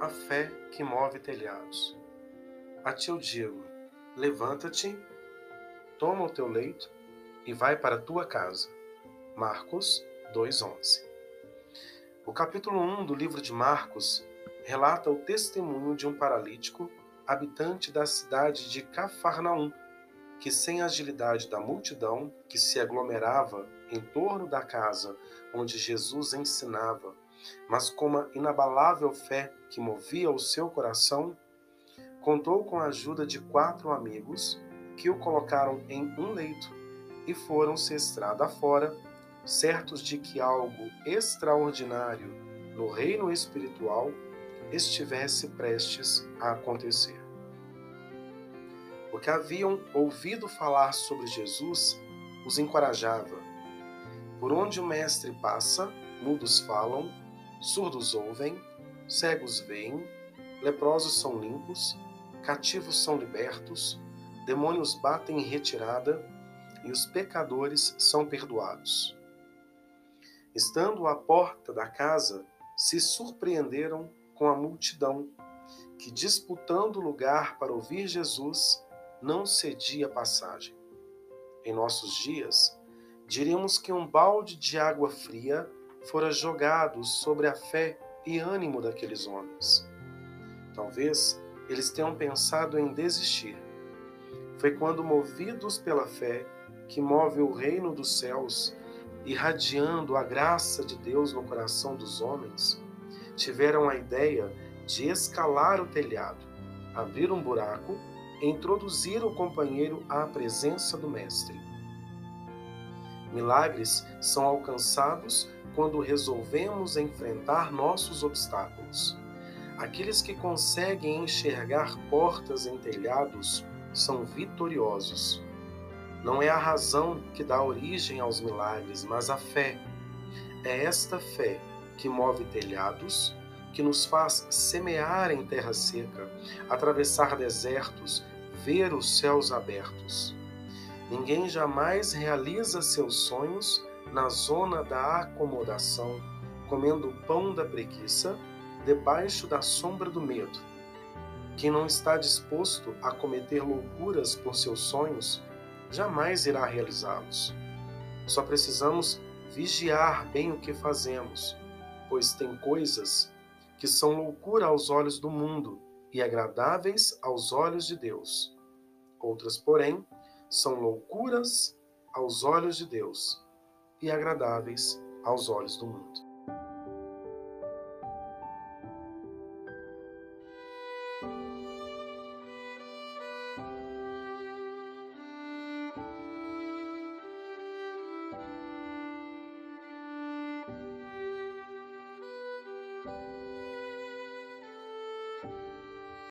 a fé que move telhados. A ti eu digo: levanta-te, toma o teu leito e vai para a tua casa. Marcos 2:11. O capítulo 1 do livro de Marcos relata o testemunho de um paralítico habitante da cidade de Cafarnaum, que sem a agilidade da multidão que se aglomerava em torno da casa onde Jesus ensinava, mas com uma inabalável fé que movia o seu coração, contou com a ajuda de quatro amigos que o colocaram em um leito e foram-se estrada fora, certos de que algo extraordinário no reino espiritual estivesse prestes a acontecer. Porque haviam ouvido falar sobre Jesus, os encorajava. Por onde o Mestre passa, mudos falam, surdos ouvem, cegos veem, leprosos são limpos, cativos são libertos, demônios batem em retirada e os pecadores são perdoados. Estando à porta da casa, se surpreenderam com a multidão, que disputando lugar para ouvir Jesus, não cedia passagem. Em nossos dias, diríamos que um balde de água fria fora jogado sobre a fé e ânimo daqueles homens. Talvez eles tenham pensado em desistir. Foi quando, movidos pela fé, que move o reino dos céus, irradiando a graça de Deus no coração dos homens, tiveram a ideia de escalar o telhado, abrir um buraco e introduzir o companheiro à presença do Mestre. Milagres são alcançados quando resolvemos enfrentar nossos obstáculos. Aqueles que conseguem enxergar portas em telhados são vitoriosos. Não é a razão que dá origem aos milagres, mas a fé. É esta fé que move telhados, que nos faz semear em terra seca, atravessar desertos, ver os céus abertos. Ninguém jamais realiza seus sonhos na zona da acomodação, comendo o pão da preguiça, debaixo da sombra do medo. Quem não está disposto a cometer loucuras por seus sonhos, jamais irá realizá-los. Só precisamos vigiar bem o que fazemos, pois tem coisas que são loucura aos olhos do mundo e agradáveis aos olhos de Deus. Outras, porém, são loucuras aos olhos de Deus e agradáveis aos olhos do mundo.